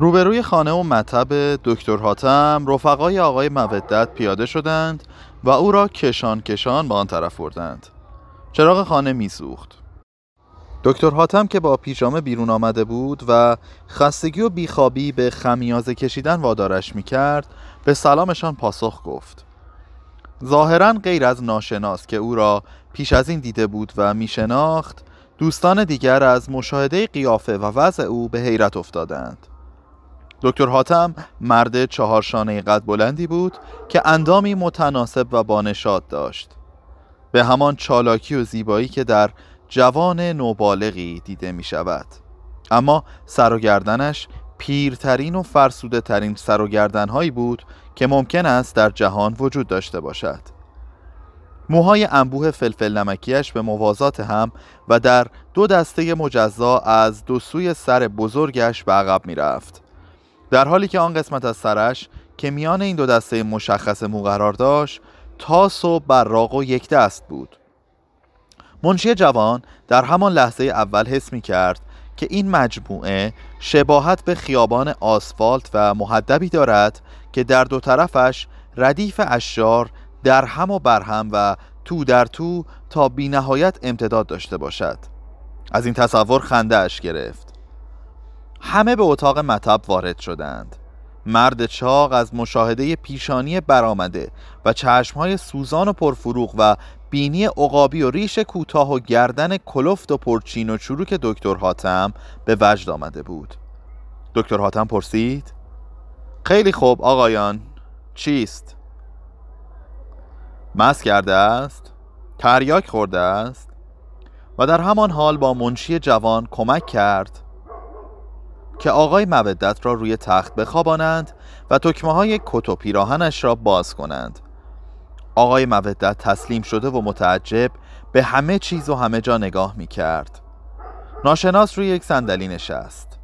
روبروی خانه و مطب دکتر حاتم رفقای آقای مودت پیاده شدند و او را کشان کشان به آن طرف بردند. چراغ خانه میسوخت. دکتر حاتم که با پیژامه بیرون آمده بود و خستگی و بیخوابی به خمیازه کشیدن وادارش می‌کرد به سلامشان پاسخ گفت. ظاهرا غیر از ناشناس که او را پیش از این دیده بود و میشناخت دوستان دیگر از مشاهده قیافه و وضع او به حیرت افتادند. دکتر حاتم مرد چهارشانه قد بلندی بود که اندامی متناسب و بانشاد داشت. به همان چالاکی و زیبایی که در جوان نوبالغی دیده می شود اما سر و گردنش پیرترین و فرسوده ترین سر و گردنهایی بود که ممکن است در جهان وجود داشته باشد. موهای انبوه فلفل نمکیش به موازات هم و در دو دسته مجزا از دو سوی سر بزرگش به عقب می رفت در حالی که آن قسمت از سرش که میان این دو دسته مشخص مو قرار داشت تاس و براق و یک دست بود. منشی جوان در همان لحظه اول حس می کرد که این مجموعه شباهت به خیابان آسفالت و محدبی دارد که در دو طرفش ردیف اشجار در هم و برهم و تو در تو تا بی نهایت امتداد داشته باشد. از این تصور خنده اش گرفت. همه به اتاق مطب وارد شدند. مرد چاق از مشاهده پیشانی برآمده و چشمهای سوزان و پرفروغ و بینی عقابی و ریش کوتاه و گردن کلفت و پرچین و چروک دکتر حاتم به وجد آمده بود. دکتر حاتم پرسید خیلی خوب آقایان چیست؟ مس کرده است تریاک خورده است. و در همان حال با منشی جوان کمک کرد که آقای مودت را روی تخت بخوابانند و تکمه های کت و پیراهنش را باز کنند. آقای مودت تسلیم شده و متعجب به همه چیز و همه جا نگاه می کرد ناشناس روی یک صندلی نشست.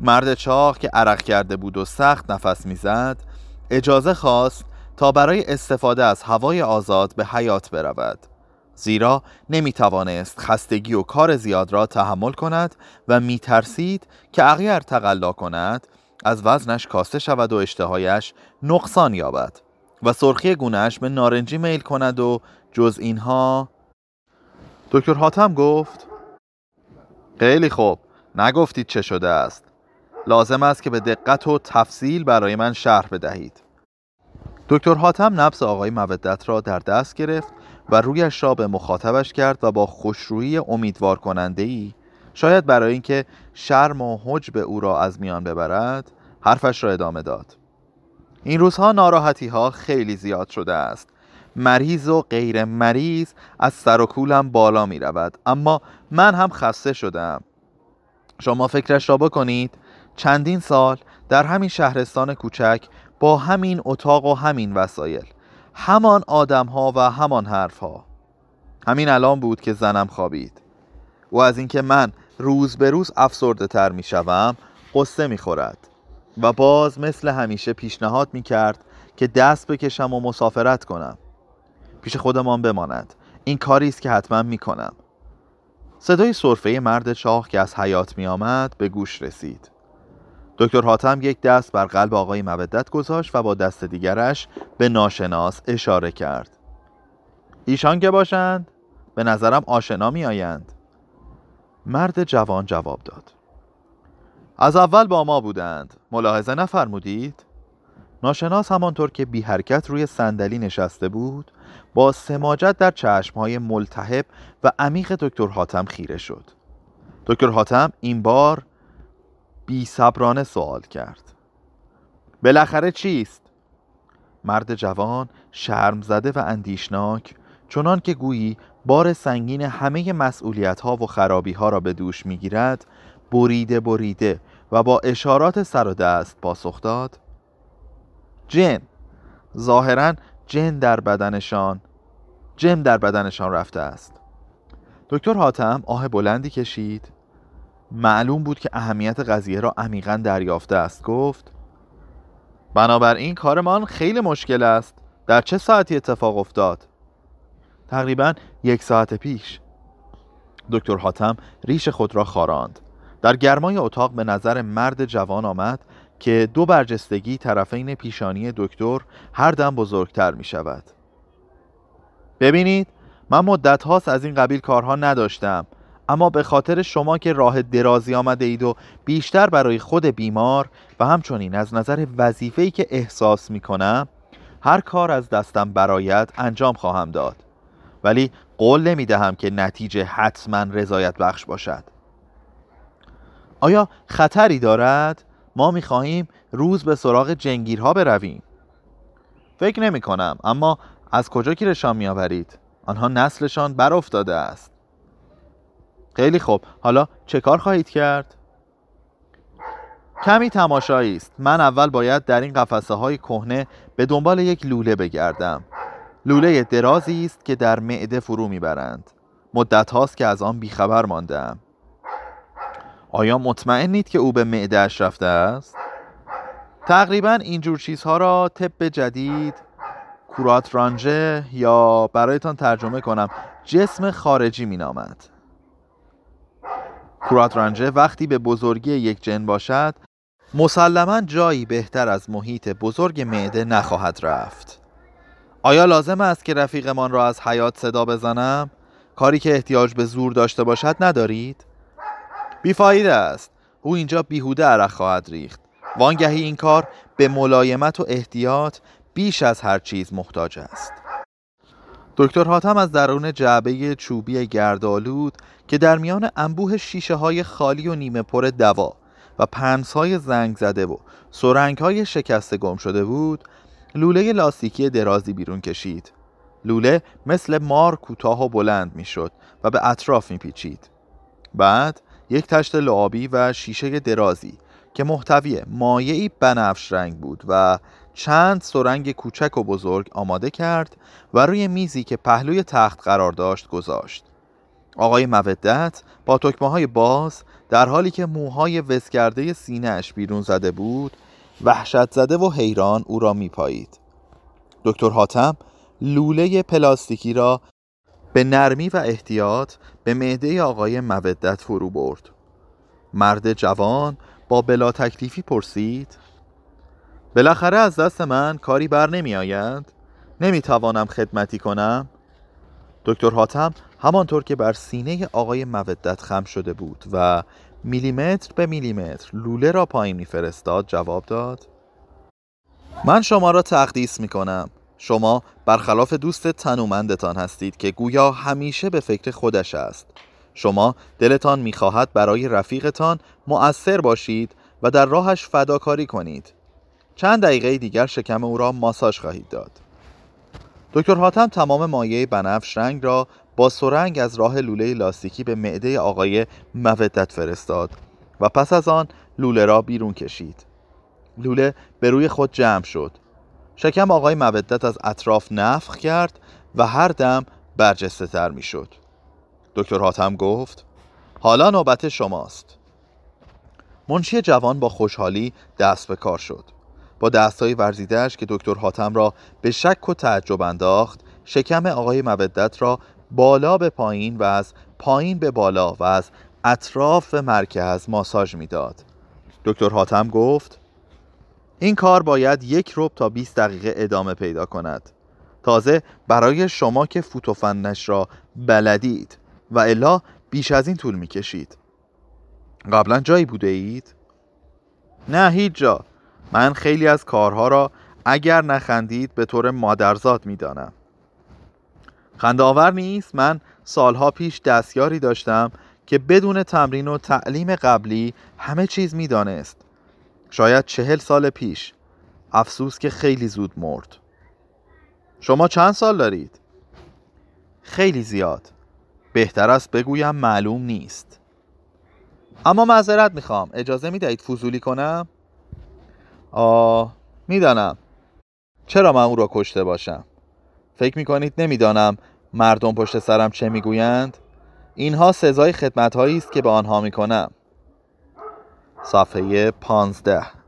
مرد چاق که عرق کرده بود و سخت نفس می‌زد اجازه خواست تا برای استفاده از هوای آزاد به حیات برود. زیرا نمی توانست خستگی و کار زیاد را تحمل کند و می ترسید که اغیر تقلا کند از وزنش کاسته شود و اشتهایش نقصان یابد و سرخی گونهش به نارنجی میل کند و جز اینها دکتر حاتم گفت خیلی خوب نگفتید چه شده است. لازم است که به دقت و تفصیل برای من شرح بدهید. دکتر حاتم نبس آقای مودت را در دست گرفت و رویش را به مخاطبش کرد و با خوشرویی امیدوار کننده ای شاید برای اینکه شرم و حجب او را از میان ببرد حرفش را ادامه داد. این روزها ناراحتی ها خیلی زیاد شده است. مریض و غیر مریض از سر و کولم بالا می رود اما من هم خسته شدم. شما فکرش را بکنید چندین سال در همین شهرستان کوچک با همین اتاق و همین وسایل. همان آدم ها و همان حرف ها همین الان بود که زنم خوابید. و از اینکه من روز به روز افسرده تر می شوم قصه می خورد و باز مثل همیشه پیشنهاد می کرد که دست بکشم و مسافرت کنم. پیش خودمان بماند. این کاری است که حتما می کنم صدای صرفه مرد چاق که از حیات می آمد به گوش رسید. دکتر حاتم یک دست بر قلب آقای مودت گذاشت و با دست دیگرش به ناشناس اشاره کرد. ایشان که باشند؟ به نظرم آشنا می آیند مرد جوان جواب داد. از اول با ما بودند. ملاحظه نفرمودید؟ ناشناس همانطور که بی حرکت روی صندلی نشسته بود با سماجت در چشمهای ملتهب و عمیق دکتر حاتم خیره شد. دکتر حاتم این بار بی صبرانه سوال کرد. بالاخره چیست؟ مرد جوان شرم زده و اندیشناک چنان که گویی بار سنگین همه مسئولیت ها و خرابی ها را به دوش می‌گیرد بریده بریده و با اشارات سر و دست پاسخ داد. جن. ظاهرا جن در بدنشان جن در بدنشان رفته است. دکتر حاتم آه بلندی کشید. معلوم بود که اهمیت قضیه را عمیقا دریافته است. گفت بنابراین کارمان خیلی مشکل است. در چه ساعتی اتفاق افتاد؟ تقریبا یک ساعت پیش. دکتر حاتم ریش خود را خاراند. در گرمای اتاق به نظر مرد جوان آمد که دو برجستگی طرفین پیشانی دکتر هر دم بزرگتر می شود. ببینید من مدت هاست از این قبیل کارها نداشتم. اما به خاطر شما که راه درازی آمده اید و بیشتر برای خود بیمار و همچنین از نظر وظیفه‌ای که احساس می کنم هر کار از دستم برایت انجام خواهم داد ولی قول نمی دهم که نتیجه حتما رضایت بخش باشد آیا خطری دارد؟ ما می خواهیم روز به سراغ جنگیرها برویم فکر نمی کنم اما از کجا گیرشان می آورید؟ آنها نسلشان بر افتاده است خیلی خوب. حالا چه کار خواهید کرد؟ کمی تماشایی است. من اول باید در این قفسه های کهنه به دنبال یک لوله بگردم. لوله درازی است که در معده فرو می‌برند. مدت هاست که از آن بیخبر ماندم آیا مطمئنید که او به معده رفته است؟ تقریبا اینجور چیزها را طب جدید کورات رانجه یا برایتان ترجمه کنم. جسم خارجی می نامد کورات رانجه وقتی به بزرگی یک جن باشد مسلما جایی بهتر از محیط بزرگ معده نخواهد رفت آیا لازم است که رفیقمان را از حیات صدا بزنم؟ کاری که احتیاج به زور داشته باشد ندارید؟ بیفایده است او اینجا بیهوده عرق خواهد ریخت وانگهی این کار به ملایمت و احتیاط بیش از هر چیز محتاج است دکتر حاتم از درون جعبه چوبی گردالود که در میان انبوه شیشه های خالی و نیمه پر دوا و پنس های زنگ زده و سرنگ های شکسته گم شده بود لوله لاستیکی درازی بیرون کشید. لوله مثل مار کوتاه و بلند می‌شد و به اطراف میپیچید. بعد یک تشت لعابی و شیشه درازی که محتوی مایعی بنفش رنگ بود و چند سرنگ کوچک و بزرگ آماده کرد و روی میزی که پهلوی تخت قرار داشت گذاشت. آقای مودت با تکمه های باز در حالی که موهای وز کرده سینهش بیرون زده بود وحشت زده و حیران او را میپایید. دکتر حاتم لوله پلاستیکی را به نرمی و احتیاط به معده آقای مودت فرو برد. مرد جوان با بلا تکلیفی پرسید بالاخره از دست من کاری بر نمی آید نمی توانم خدمتی کنم؟ دکتر حاتم همانطور که بر سینه آقای مودت خم شده بود و میلیمتر به میلیمتر لوله را پایین میفرستاد جواب داد. من شما را تقدیس می کنم شما برخلاف دوست تنومندتان هستید که گویا همیشه به فکر خودش است. شما دلتان می‌خواهد برای رفیقتان مؤثر باشید و در راهش فداکاری کنید. چند دقیقه دیگر شکم او را ماساژ خواهید داد. دکتر حاتم تمام مایه بنفش رنگ را با سرنگ از راه لوله لاستیکی به معده آقای مودت فرستاد و پس از آن لوله را بیرون کشید. لوله به روی خود جمع شد. شکم آقای مودت از اطراف نفخ کرد و هر دم برجسته تر می شد. دکتر حاتم گفت حالا نوبت شماست. منشی جوان با خوشحالی دست به کار شد. با دستهای ورزیدهش که دکتر حاتم را به شک و تعجب انداخت شکم آقای مودت را بالا به پایین و از پایین به بالا و از اطراف مرکز ماساژ می‌داد. دکتر حاتم گفت این کار باید یک رب تا 20 دقیقه ادامه پیدا کند تازه برای شما که فوتوفنش را بلدید و الا بیش از این طول می کشید قبلا جایی بوده اید؟ نه هیچ جا من خیلی از کارها را اگر نخندید به طور مادرزاد می دانم خندآور نیست من سالها پیش دستیاری داشتم که بدون تمرین و تعلیم قبلی همه چیز می‌دانست. شاید چهل سال پیش. افسوس که خیلی زود مرد. شما چند سال دارید؟ خیلی زیاد. بهتر است بگویم معلوم نیست. اما معذرت می‌خوام. اجازه می‌دهید فضولی کنم؟ آه می‌دانم. چرا من او را کشته باشم؟ فکر می‌کنید نمی‌دانم مردم پشت سرم چه می‌گویند؟ اینها سزای خدمت است که به آنها می‌کنم. صفحه پانزده.